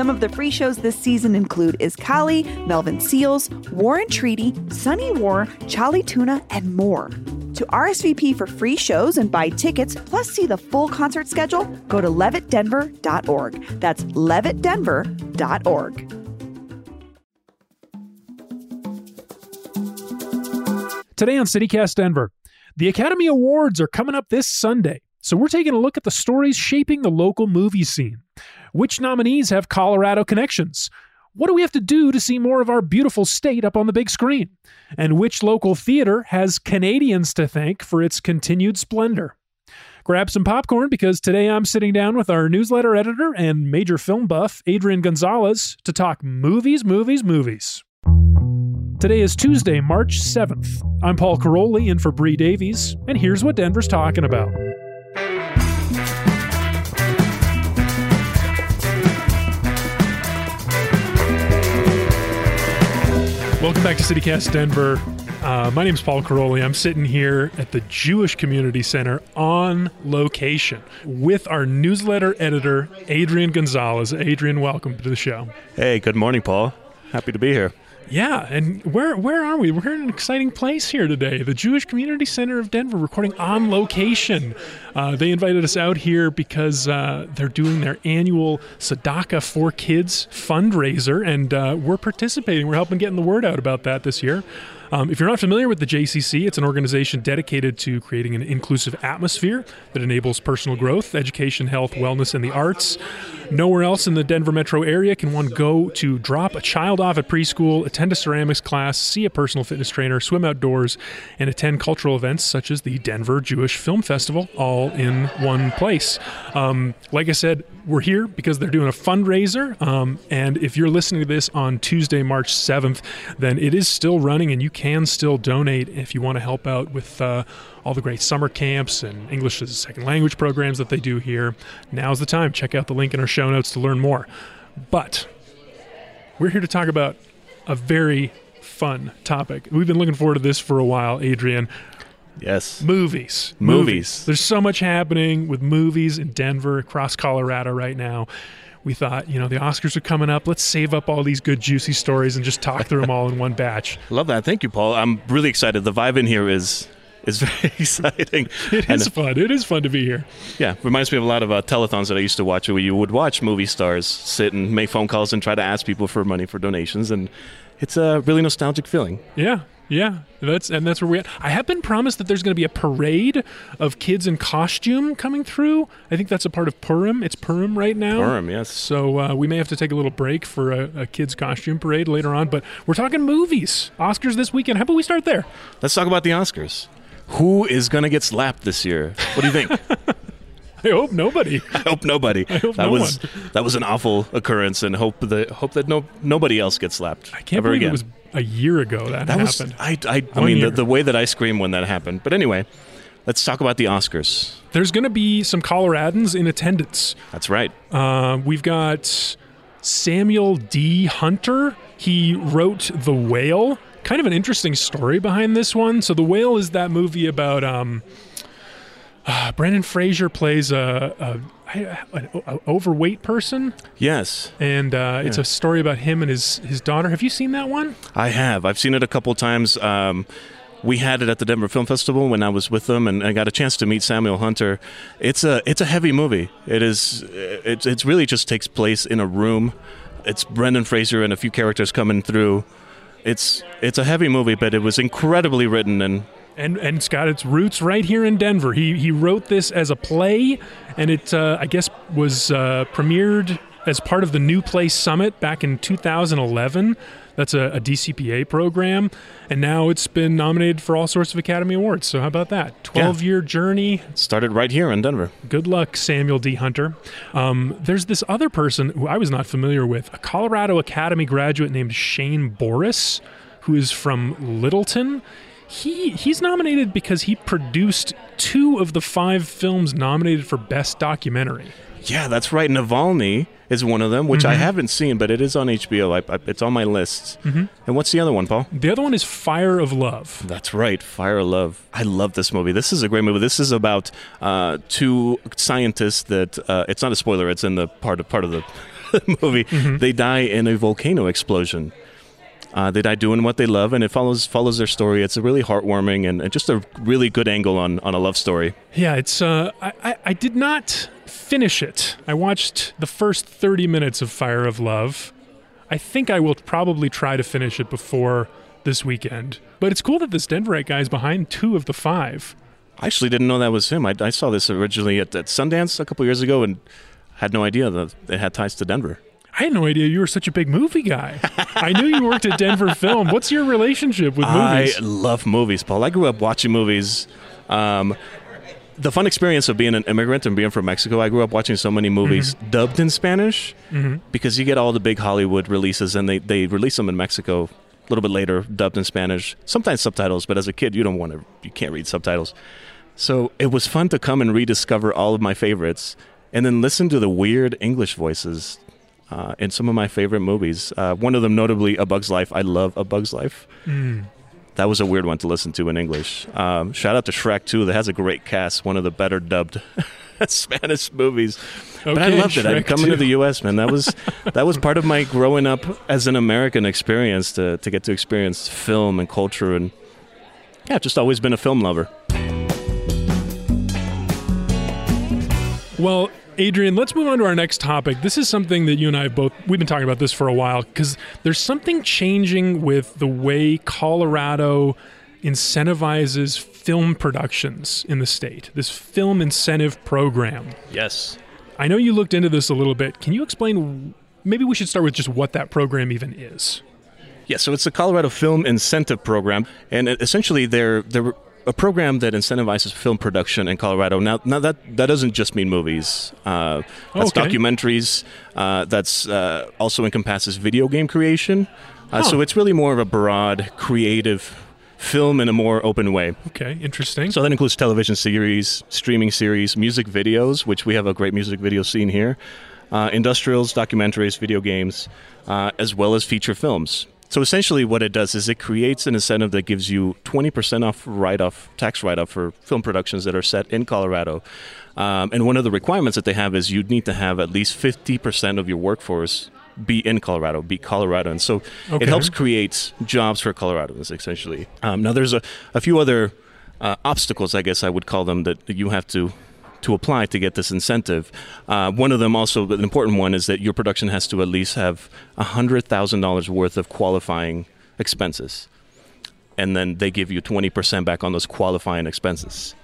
Some of the free shows this season include Is Kali, Melvin Seals, War and Treaty, Sunny War, Charlie Tuna, and more. To RSVP for free shows and buy tickets, plus see the full concert schedule, go to levittdenver.org. That's levittdenver.org. Today on CityCast Denver, the Academy Awards are coming up this Sunday, so we're taking a look at the stories shaping the local movie scene. Which nominees have Colorado connections? What do we have to do to see more of our beautiful state up on the big screen? And which local theater has Canadians to thank for its continued splendor? Grab some popcorn because today I'm sitting down with our newsletter editor and major film buff, Adrian Gonzalez, to talk movies, movies, movies. Today is Tuesday, March 7th. I'm Paul Karolyi in for Bree Davies, and here's what Denver's talking about. Welcome back to CityCast Denver. Uh, my name is Paul Karolyi. I'm sitting here at the Jewish Community Center on location with our newsletter editor, Adrian Gonzalez. Adrian, welcome to the show. Hey, good morning, Paul. Happy to be here. Yeah, and where where are we? We're in an exciting place here today. The Jewish Community Center of Denver, recording on location. Uh, they invited us out here because uh, they're doing their annual Tzedakah for Kids fundraiser, and uh, we're participating. We're helping getting the word out about that this year. Um, if you're not familiar with the JCC, it's an organization dedicated to creating an inclusive atmosphere that enables personal growth, education, health, wellness, and the arts. Nowhere else in the Denver metro area can one go to drop a child off at preschool, attend a ceramics class, see a personal fitness trainer, swim outdoors, and attend cultural events such as the Denver Jewish Film Festival all in one place. Um, like I said, we're here because they're doing a fundraiser. Um, and if you're listening to this on Tuesday, March 7th, then it is still running and you can still donate if you want to help out with uh, all the great summer camps and English as a second language programs that they do here. Now's the time. Check out the link in our show notes to learn more. But we're here to talk about a very fun topic. We've been looking forward to this for a while, Adrian. Yes. Movies. Movies. There's so much happening with movies in Denver, across Colorado right now. We thought, you know, the Oscars are coming up. Let's save up all these good, juicy stories and just talk through them all in one batch. Love that. Thank you, Paul. I'm really excited. The vibe in here is is very exciting. It And, fun. It is fun to be here. yeah, reminds me of a lot of uh, telethons that I used to watch where you would watch movie stars sit and make phone calls and try to ask people for money for donations. And it's a really nostalgic feeling. Yeah, yeah. That's and that's where we at. I have been promised that there's going to be a parade of kids in costume coming through. I think that's a part of Purim. It's Purim right now. Purim, yes. So uh, we may have to take a little break for a, a kids costume parade later on. But we're talking movies. Oscars this weekend. How about we start there? Let's talk about the Oscars. Who is going to get slapped this year? What do you think? I hope nobody. I hope nobody. hope that no was that was an awful occurrence, and hope that hope that no nobody else gets slapped. I can't ever believe again. it was a year ago that, That was happened. I I, I mean the, the way that I screamed when that happened. But anyway, let's talk about the Oscars. There's going to be some Coloradans in attendance. That's right. Uh, we've got Samuel D. Hunter. He wrote The Whale. Kind of an interesting story behind this one. So, The Whale is that movie about um, uh, Brendan Fraser plays a, a, an overweight person, Yes, and uh, it's a story about him and his his daughter. Have you seen that one? I have. I've seen it a couple times. Um, we had it at the Denver Film Festival when I was with them, and I got a chance to meet Samuel Hunter. It's a it's a heavy movie. It is. It's it's really just takes place in a room. It's Brendan Fraser and a few characters coming through. It's it's a heavy movie, but it was incredibly written and and and it's got its roots right here in Denver. He he wrote this as a play, and it uh, I guess was uh, premiered as part of the New Play Summit back in 2011. That's a, a DCPA program, and now it's been nominated for all sorts of Academy Awards. So how about that? 12 year journey. started right here in Denver. Good luck, Samuel D. Hunter. Um, there's this other person who I was not familiar with, a Colorado Academy graduate named Shane Boris, who is from Littleton. he he's nominated because he produced two of the five films nominated for best documentary. Yeah, that's right. Navalny is one of them, which I haven't seen, but it is on HBO. I, I, it's on my list. Mm-hmm. And what's the other one, Paul? The other one is Fire of Love. That's right, Fire of Love. I love this movie. This is a great movie. This is about uh, two scientists that uh, it's not a spoiler. It's in the part of part of the movie. They die in a volcano explosion. Uh, they die doing what they love, and it follows follows their story. It's a really heartwarming and, and just a really good angle on, on a love story. Yeah, it's. Uh, I, I I did not finish it. I watched the first thirty minutes of Fire of Love. I think I will probably try to finish it before this weekend. But it's cool that this Denverite guy is behind two of the five. I actually didn't know that was him. I, I saw this originally at, at Sundance a couple years ago and had no idea that it had ties to Denver. I had no idea you were such a big movie guy. I knew you worked at Denver Film. What's your relationship with movies? I love movies, Paul. I grew up watching movies. Um, the fun experience of being an immigrant and being from Mexico, I grew up watching so many movies Mm-hmm. dubbed in Spanish because you get all the big Hollywood releases and they, they release them in Mexico a little bit later, dubbed in Spanish. Sometimes subtitles, but as a kid, you don't want to, you can't read subtitles. So it was fun to come and rediscover all of my favorites and then listen to the weird English voices uh, in some of my favorite movies. Uh, one of them, notably, A Bug's Life. I love A Bug's Life. That was a weird one to listen to in English. Um, shout out to Shrek 2 that has a great cast, one of the better dubbed Spanish movies. but I Okay, loved it. I'm Shrek coming to the U.S., man. That was that was part of my growing up as an American experience to to get to experience film and culture and yeah, just always been a film lover. Well, Adrian, let's move on to our next topic. This is something that you and I have both we've been talking about this for a while because there's something changing with the way Colorado incentivizes film productions in the state. This film incentive program. Yes. I know you looked into this a little bit. Can you explain maybe we should start with just what that program even is? Yeah, so it's the Colorado Film Incentive Program, and essentially they're they're a program that incentivizes film production in Colorado. Now, now that that doesn't just mean movies. Uh, that's Okay. documentaries. Uh, that's uh, also encompasses video game creation. Uh, Huh. So it's really more of a broad, creative film in a more open way. Okay, interesting. So that includes television series, streaming series, music videos, which we have a great music video scene here, uh, industrials, documentaries, video games, uh, as well as feature films. So essentially, what it does is it creates an incentive that gives you 20% off write-off, tax write-off for film productions that are set in Colorado. Um, and one of the requirements that they have is you need to have at least 50% of your workforce be in Colorado, be Colorado. And So Okay. it helps create jobs for Coloradans, essentially. Um, now, there's a, a few other uh, obstacles, I guess I would call them, that, that you have to to apply to get this incentive. Uh, one of them, also an important one, is that your production has to at least have hundred thousand dollars worth of qualifying expenses, and then they give you twenty percent back on those qualifying expenses.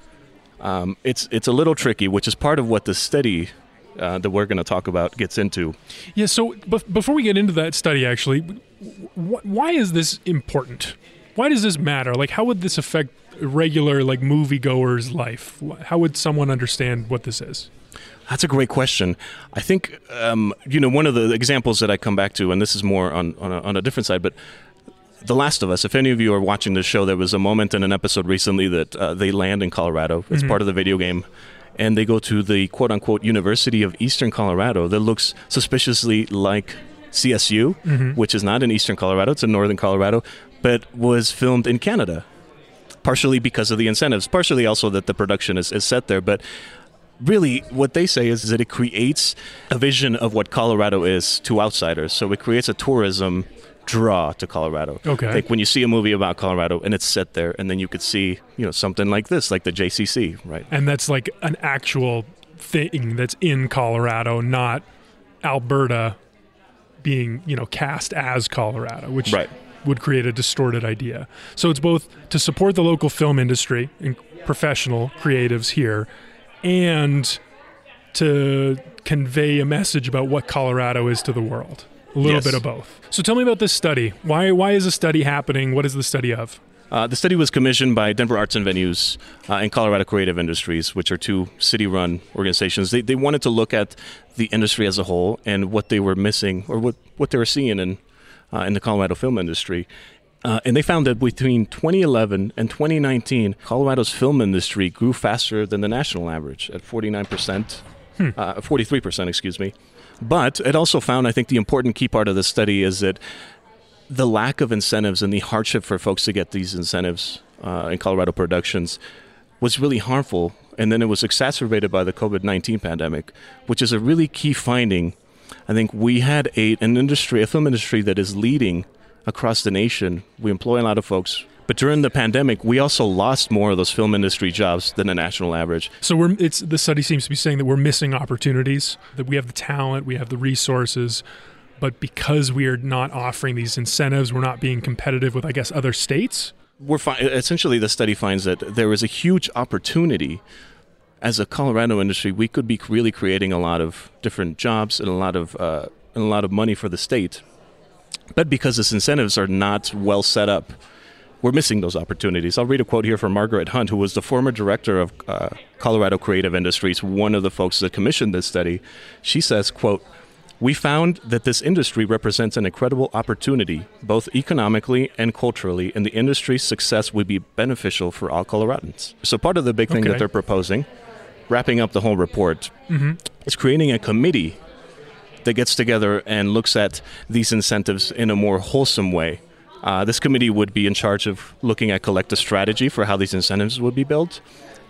Um, it's it's a little tricky, which is part of what the study. Uh, that we're going to talk about gets into. Yeah, so bef- before we get into that study, actually, wh- why is this important? Why does this matter? Like, how would this affect regular, like, moviegoer's life? How would someone understand what this is? That's a great question. I think um, you know one of the examples that I come back to, and this is more on on a, on a different side, but The Last of Us. If any of you are watching this show, there was a moment in an episode recently that uh, they land in Colorado. It's part of the video game. And they go to the quote unquote University of Eastern Colorado that looks suspiciously like CSU, which is not in Eastern Colorado, it's in Northern Colorado, but was filmed in Canada. Partially because of the incentives, partially also that the production is, is set there. But really what they say is, that it creates a vision of what Colorado is to outsiders. So it creates a tourism draw to Colorado. Okay. Like when you see a movie about Colorado and it's set there and then you could see, you know, something like this, like the JCC, right? And that's like an actual thing that's in Colorado, not Alberta being, you know, cast as Colorado, which Right. Would create a distorted idea. So it's both to support the local film industry and professional creatives here and to convey a message about what Colorado is to the world. A little Yes. bit of both. So tell me about this study. Why why is a study happening? What is the study of? Uh, the study was commissioned by Denver Arts and Venues uh, and Colorado Creative Industries, which are two city-run organizations. They, they wanted to look at the industry as a whole and what they were missing or what, what they were seeing in uh, in the Colorado film industry. Uh, and they found that between 2011 and 2019, Colorado's film industry grew faster than the national average at 49%, hmm. uh, 43%, excuse me. But it also found, I think, the important key part of the study is that the lack of incentives and the hardship for folks to get these incentives uh, in Colorado productions was really harmful. And then it was exacerbated by the COVID 19 pandemic, which is a really key finding. I think we had a, an industry, a film industry that is leading across the nation. We employ a lot of folks. But during the pandemic, we also lost more of those film industry jobs than the national average. So we're it's the study seems to be saying that we're missing opportunities, that we have the talent, we have the resources, but because we are not offering these incentives, we're not being competitive with I guess other states. We're fi- essentially the study finds that there is a huge opportunity as a Colorado industry. We could be really creating a lot of different jobs and a lot of uh, and a lot of money for the state but because its incentives are not well set up, we're missing those opportunities. I'll read a quote here from Margaret Hunt, who was the former director of uh, Colorado Creative Industries, one of the folks that commissioned this study. She says, quote, we found that this industry represents an incredible opportunity, both economically and culturally, and the industry's success would be beneficial for all Coloradans. So, part of the big thing okay. that they're proposing, wrapping up the whole report, mm-hmm. is creating a committee that gets together and looks at these incentives in a more wholesome way. Uh, this committee would be in charge of looking at collective strategy for how these incentives would be built.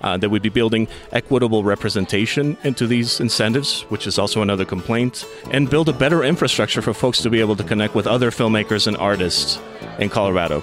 Uh, that would be building equitable representation into these incentives, which is also another complaint, and build a better infrastructure for folks to be able to connect with other filmmakers and artists in Colorado.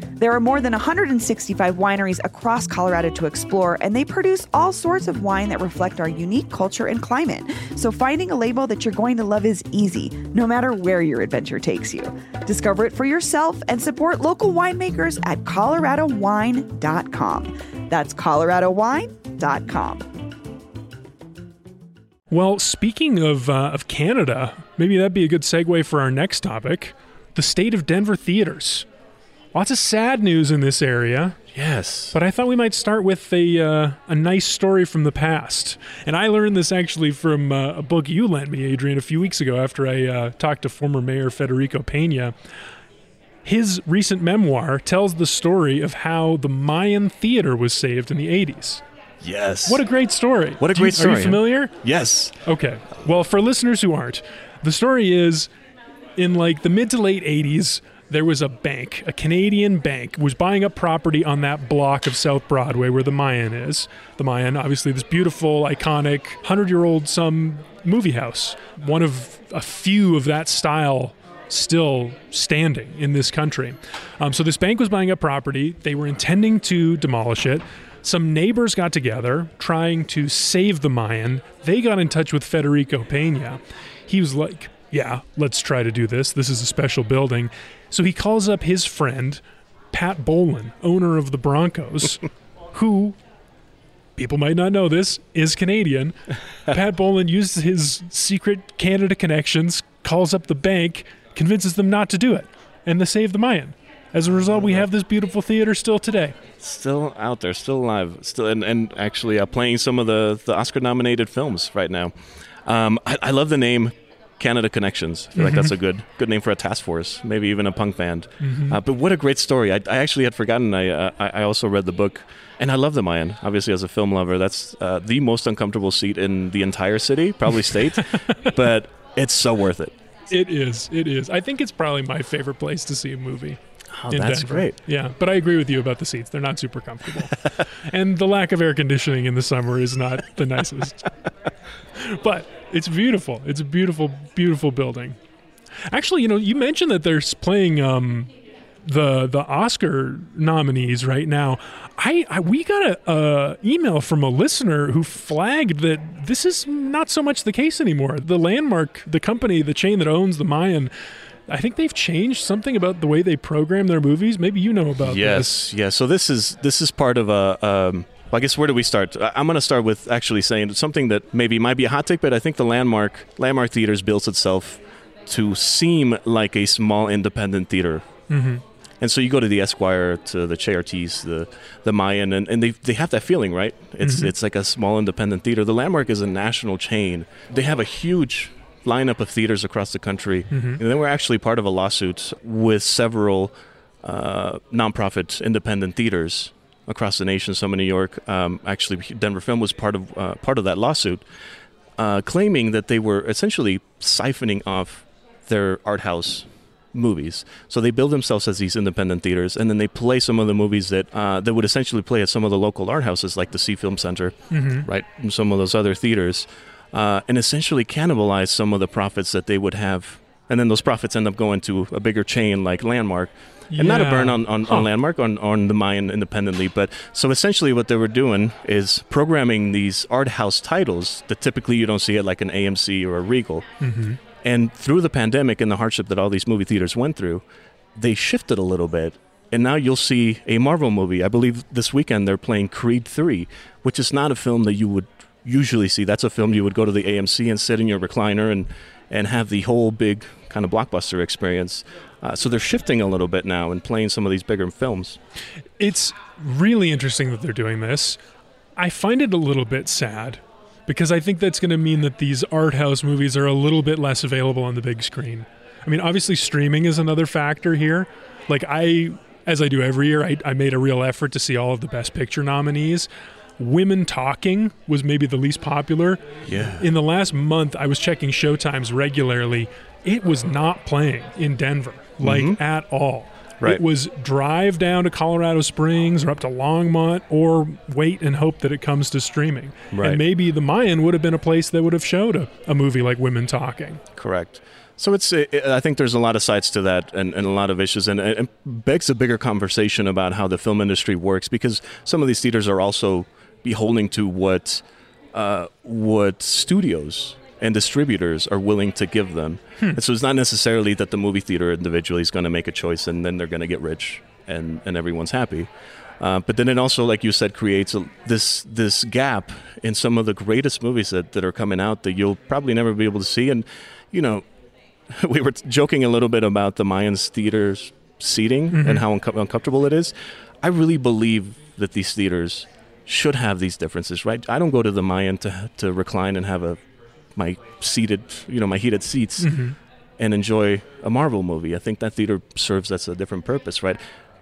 There are more than 165 wineries across Colorado to explore, and they produce all sorts of wine that reflect our unique culture and climate. So finding a label that you're going to love is easy, no matter where your adventure takes you. Discover it for yourself and support local winemakers at coloradowine.com. That's coloradowine.com. Well, speaking of, uh, of Canada, maybe that'd be a good segue for our next topic the state of Denver theaters. Lots of sad news in this area. Yes. But I thought we might start with a, uh, a nice story from the past. And I learned this actually from uh, a book you lent me, Adrian, a few weeks ago after I uh, talked to former Mayor Federico Pena. His recent memoir tells the story of how the Mayan theater was saved in the 80s. Yes. What a great story. What a great you, story. Are you familiar? Yes. Okay. Well, for listeners who aren't, the story is in like the mid to late 80s, there was a bank, a Canadian bank, was buying up property on that block of South Broadway where the Mayan is. The Mayan, obviously, this beautiful, iconic, hundred-year-old some movie house, one of a few of that style still standing in this country. Um, so this bank was buying up property. They were intending to demolish it. Some neighbors got together trying to save the Mayan. They got in touch with Federico Pena. He was like, yeah, let's try to do this. This is a special building. So he calls up his friend, Pat Bowlen, owner of the Broncos, who, people might not know this, is Canadian. Pat Bowlen uses his secret Canada connections, calls up the bank, convinces them not to do it, and to save the Mayan. As a result, we have this beautiful theater still today. Still out there, still alive, still, and, and actually uh, playing some of the, the Oscar nominated films right now. Um, I, I, love the name Canada Connections. I feel mm-hmm. like that's a good good name for a task force, maybe even a punk band. Mm-hmm. Uh, but what a great story! I, I actually had forgotten. I, uh, I also read the book, and I love the Mayan. Obviously, as a film lover, that's uh, the most uncomfortable seat in the entire city, probably state. but it's so worth it. It is. It is. I think it's probably my favorite place to see a movie. Oh, that's Denver. great. Yeah, but I agree with you about the seats. They're not super comfortable. and the lack of air conditioning in the summer is not the nicest. but it's beautiful. It's a beautiful, beautiful building. Actually, you know, you mentioned that they're playing um, the the Oscar nominees right now. I, I we got a, a, email from a listener who flagged that this is not so much the case anymore. The Landmark, the company, the chain that owns the Mayan, I think they've changed something about the way they program their movies. Maybe you know about yes, this. yes. So this is this is part of a. Um, well, I guess where do we start? I'm going to start with actually saying something that maybe might be a hot take, but I think the landmark landmark theaters builds itself to seem like a small independent theater. hmm And so you go to the Esquire, to the Charities, the the Mayan, and, and they they have that feeling, right? It's Mhm. it's like a small independent theater. The Landmark is a national chain. They have a huge lineup of theaters across the country, Mhm. and they were actually part of a lawsuit with several uh, nonprofit independent theaters across the nation. Some in New York, um, actually, Denver Film was part of uh, part of that lawsuit, uh, claiming that they were essentially siphoning off their art house movies. So they build themselves as these independent theaters, and then they play some of the movies that uh, that would essentially play at some of the local art houses, like the Sie FilmCenter, hmm right, and some of those other theaters, uh, and essentially cannibalize some of the profits that they would have. And then those profits end up going to a bigger chain like Landmark, and not a burn on, on, Huh. on Landmark on, on the Mayan independently. But so essentially, what they were doing is programming these art house titles that typically you don't see at like an AMC or a Regal. hmm And through the pandemic and the hardship that all these movie theaters went through, they shifted a little bit. And now you'll see a Marvel movie. I believe this weekend they're playing Creed 3, which is not a film that you would usually see. That's a film you would go to the AMC and sit in your recliner and, and have the whole big kind of blockbuster experience. Uh, so they're shifting a little bit now and playing some of these bigger films. It's really interesting that they're doing this. I find it a little bit sad because I think that's going to mean that these art house movies are a little bit less available on the big screen. I mean, obviously, streaming is another factor here. Like, I, as I do every year, I, I made a real effort to see all of the Best Picture nominees. Women Talking was maybe the least popular. Yeah. In the last month, I was checking showtimes regularly. It was not playing in Denver, like Mhm. at all. Right. It was drive down to Colorado Springs or up to Longmont or wait and hope that it comes to streaming. Right. And maybe the Mayan would have been a place that would have showed a, a movie like Women Talking. Correct. So it's. It, I think there's a lot of sides to that, and, and a lot of issues, and it begs a bigger conversation about how the film industry works, because some of these theaters are also beholden to what uh, what studios and distributors are willing to give them. And so it's not necessarily that the movie theater individually is going to make a choice and then they're going to get rich and, and everyone's happy. Uh, but then it also, like you said, creates a, this this gap in some of the greatest movies that, that are coming out that you'll probably never be able to see. And you know, we were joking a little bit about the Mayans theaters seating Mhm. and how unco- uncomfortable it is. I really believe that these theaters should have these differences, right? I don't go to the Mayan to to recline and have a my seated, you know, my heated seats Mhm. and enjoy a Marvel movie. I think that theater serves as a different purpose, right?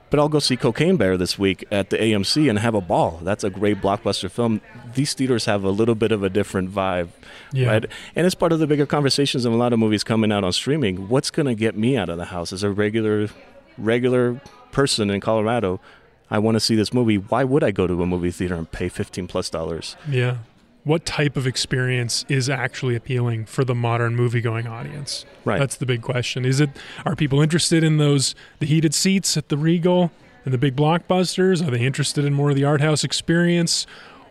But I'll go see Cocaine Bear this week at the AMC and have a ball. That's a great blockbuster film. These theaters have a little bit of a different vibe, Yeah. right? And it's part of the bigger conversations of a lot of movies coming out on streaming. What's going to get me out of the house as a regular, regular person in Colorado? I want to see this movie. Why would I go to a movie theater and pay fifteen plus dollars? Yeah. What type of experience is actually appealing for the modern movie going audience? Right. That's the big question. Is it are people interested in those the heated seats at the Regal and the big blockbusters? Are they interested in more of the art house experience?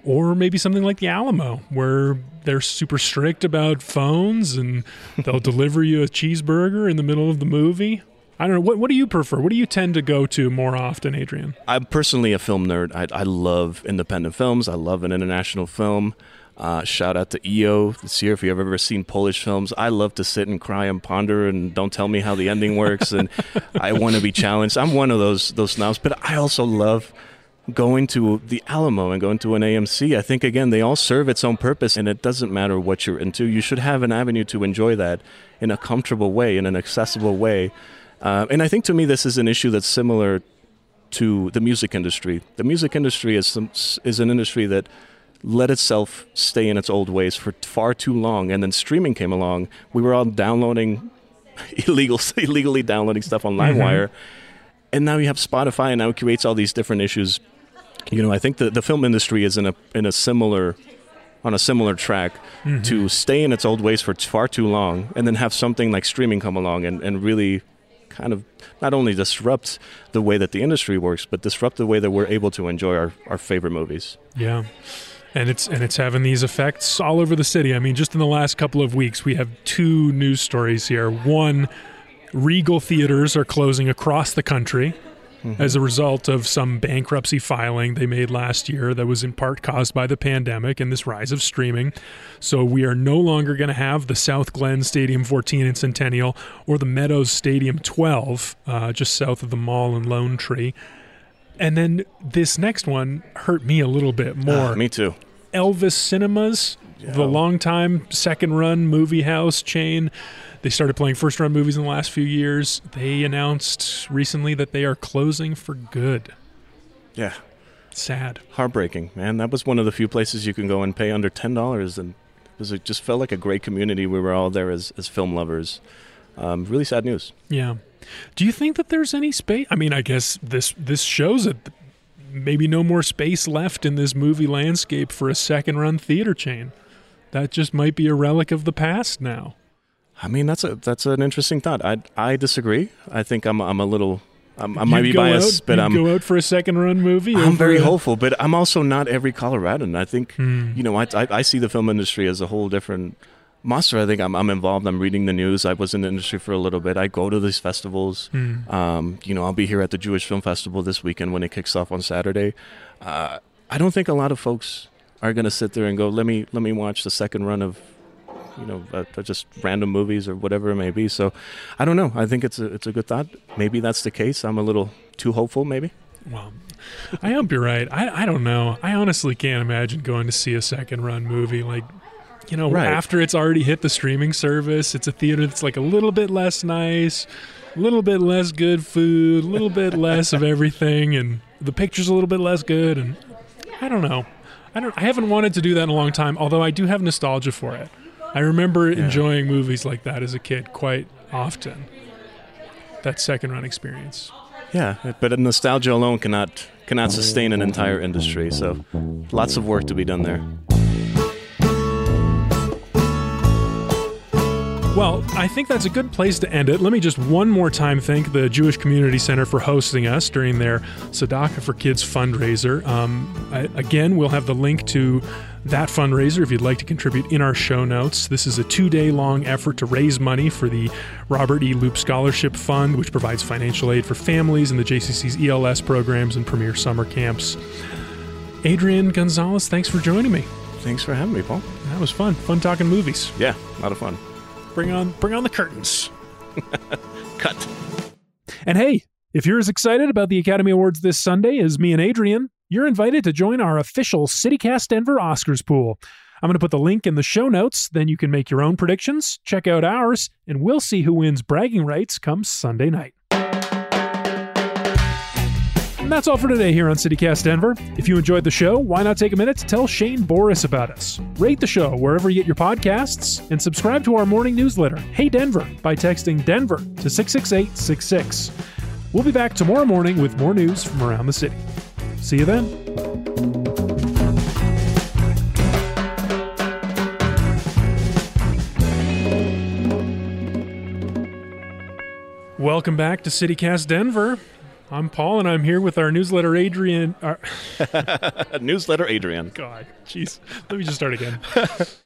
Or maybe something like the Alamo, where they're super strict about phones and they'll deliver you a cheeseburger in the middle of the movie. I don't know. What, what do you prefer? What do you tend to go to more often, Adrian? I'm personally a film nerd. I, I love independent films. I love an international film. Uh, shout out to EO this year if you've ever seen Polish films. I love to sit and cry and ponder and don't tell me how the ending works. And I want to be challenged. I'm one of those those snobs, but I also love going to the Alamo and going to an AMC. I think again they all serve its own purpose, and it doesn't matter what you're into. You should have an avenue to enjoy that in a comfortable way, in an accessible way. Uh, and I think to me this is an issue that's similar to the music industry. The music industry is some, is an industry that let itself stay in its old ways for far too long, and then streaming came along. We were all downloading illegal, illegally downloading stuff on LimeWire, and now you have Spotify, and now it creates all these different issues. You know, I think the the film industry is in a in a similar on a similar track to stay in its old ways for far too long, and then have something like streaming come along and, and really kind of not only disrupt the way that the industry works, but disrupt the way that we're able to enjoy our, our favorite movies. Yeah. And it's and it's having these effects all over the city. I mean, just in the last couple of weeks, we have two news stories here. One, Regal theaters are closing across the country as a result of some bankruptcy filing they made last year that was in part caused by the pandemic and this rise of streaming. So we are no longer going to have the Southglenn Stadium 14 and Centennial or the Meadows Stadium 12, uh, just south of the mall in Lone Tree. And then this next one hurt me a little bit more. Ah, me too. Elvis Cinemas, the longtime second run movie house chain. They started playing first run movies in the last few years. They announced recently that they are closing for good. Yeah. Sad. Heartbreaking, man. That was one of the few places you can go and pay under ten dollars, and it was it just felt like a great community. We were all there as as film lovers. Um, really sad news. Yeah. Do you think that there's any space? I mean, I guess this this shows it. Maybe no more space left in this movie landscape for a second run theater chain. That just might be a relic of the past now. I mean, that's a that's an interesting thought. I I disagree. I think I'm I'm a little I'm, I might be biased, out, but I'm go out for a second run movie. I'm very a- hopeful. But I'm also not every Coloradan. I think Hmm. you know I, I I see the film industry as a whole different monster. I think I'm I'm involved. I'm reading the news. I was in the industry for a little bit. I go to these festivals. Hmm. Um, you know, I'll be here at the Jewish Film Festival this weekend when it kicks off on Saturday. Uh, I don't think a lot of folks are going to sit there and go, "Let me let me watch the second run of." You know, uh, uh, just random movies or whatever it may be. So, I don't know. I think it's a it's a good thought. Maybe that's the case. I'm a little too hopeful. Maybe. Well, I hope you're right. I, I don't know. I honestly can't imagine going to see a second run movie. Like, you know, Right. after it's already hit the streaming service, it's a theater that's like a little bit less nice, a little bit less good food, a little bit less of everything, and the picture's a little bit less good. And I don't know. I don't. I haven't wanted to do that in a long time. Although I do have nostalgia for it. I remember enjoying movies like that as a kid quite often. That second run experience. Yeah, but nostalgia alone cannot cannot sustain an entire industry. So, lots of work to be done there. Well, I think that's a good place to end it. Let me just one more time thank the Jewish Community Center for hosting us during their Tzedakah for Kids fundraiser. Um, I, again, we'll have the link to that fundraiser if you'd like to contribute in our show notes. This is a two day long effort to raise money for the Robert E. Loup Scholarship Fund, which provides financial aid for families in the JCC's ELS programs and premier summer camps. Adrian Gonzalez, thanks for joining me. Thanks for having me, Paul. That was fun. Fun talking movies. Yeah, a lot of fun. Bring on bring on the curtains. Cut. And hey, if you're as excited about the Academy Awards this Sunday as me and Adrian, you're invited to join our official CityCast Denver Oscars pool. I'm going to put the link in the show notes, then you can make your own predictions, check out ours, and we'll see who wins bragging rights come Sunday night. And that's all for today here on CityCast Denver. If you enjoyed the show, why not take a minute to tell Shane Boris about us? Rate the show wherever you get your podcasts and subscribe to our morning newsletter, Hey Denver, by texting Denver to 66866. We'll be back tomorrow morning with more news from around the city. See you then. Welcome back to CityCast Denver. I'm Paul, and I'm here with our newsletter Adrian. Our, Newsletter Adrian. God, jeez. Let me just start again.